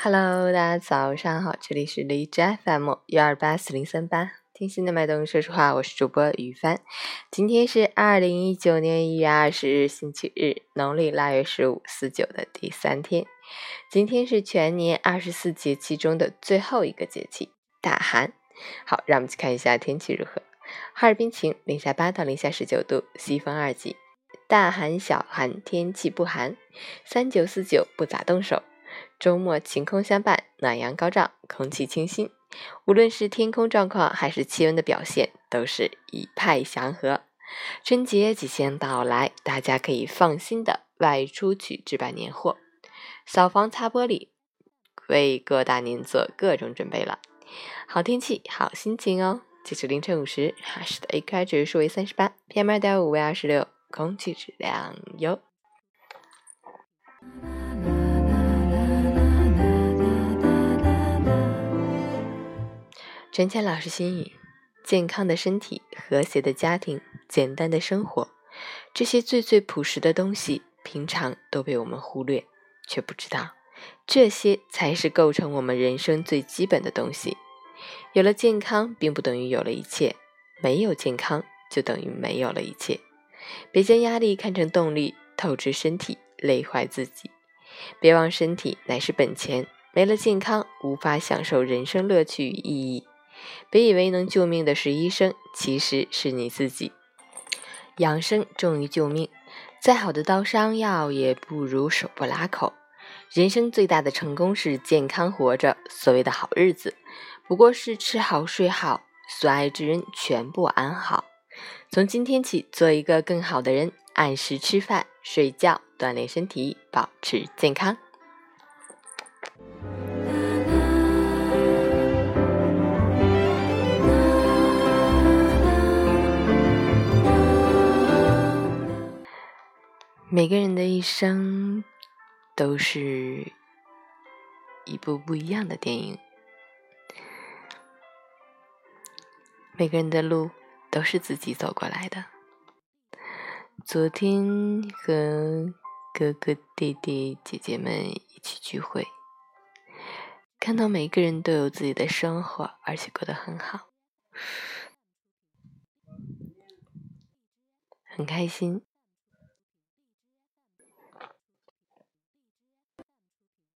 Hello，大家早上好，这里是荔枝 FM 幺二八四零三八，听心的脉动，说实话，我是主播雨帆。今天是二零一九年一月二十日，星期日，农历腊月十五，四九的第三天。今天是全年二十四节气中的最后一个节气——大寒。好，让我们去看一下天气如何。哈尔滨晴，零下八到零下十九度，西风二级。大寒小寒，天气不寒，三九四九不咋动手。周末晴空相伴，暖阳高照，空气清新。无论是天空状况还是气温的表现，都是一派祥和。春节即将到来，大家可以放心的外出去置办年货，扫房擦玻璃，为过大年做各种准备了。好天气，好心情哦！截止凌晨五时，哈市的 AQI 指数为三十八，PM 二点五为二十六。空气质量优。陈倩老师心语：健康的身体、和谐的家庭、简单的生活，这些最最朴实的东西，平常都被我们忽略，却不知道，这些才是构成我们人生最基本的东西。有了健康，并不等于有了一切；没有健康，就等于没有了一切。别将压力看成动力，透支身体，累坏自己。别忘身体乃是本钱，没了健康，无法享受人生乐趣与意义。别以为能救命的是医生，其实是你自己。养生重于救命，再好的刀伤药也不如手不拉口。人生最大的成功是健康活着，所谓的好日子，不过是吃好睡好，所爱之人全部安好。从今天起，做一个更好的人，按时吃饭、睡觉，锻炼身体，保持健康。每个人的一生都是一部不一样的电影，每个人的路。都是自己走过来的。昨天和哥哥、弟弟、姐姐们一起聚会，看到每个人都有自己的生活，而且过得很好，很开心。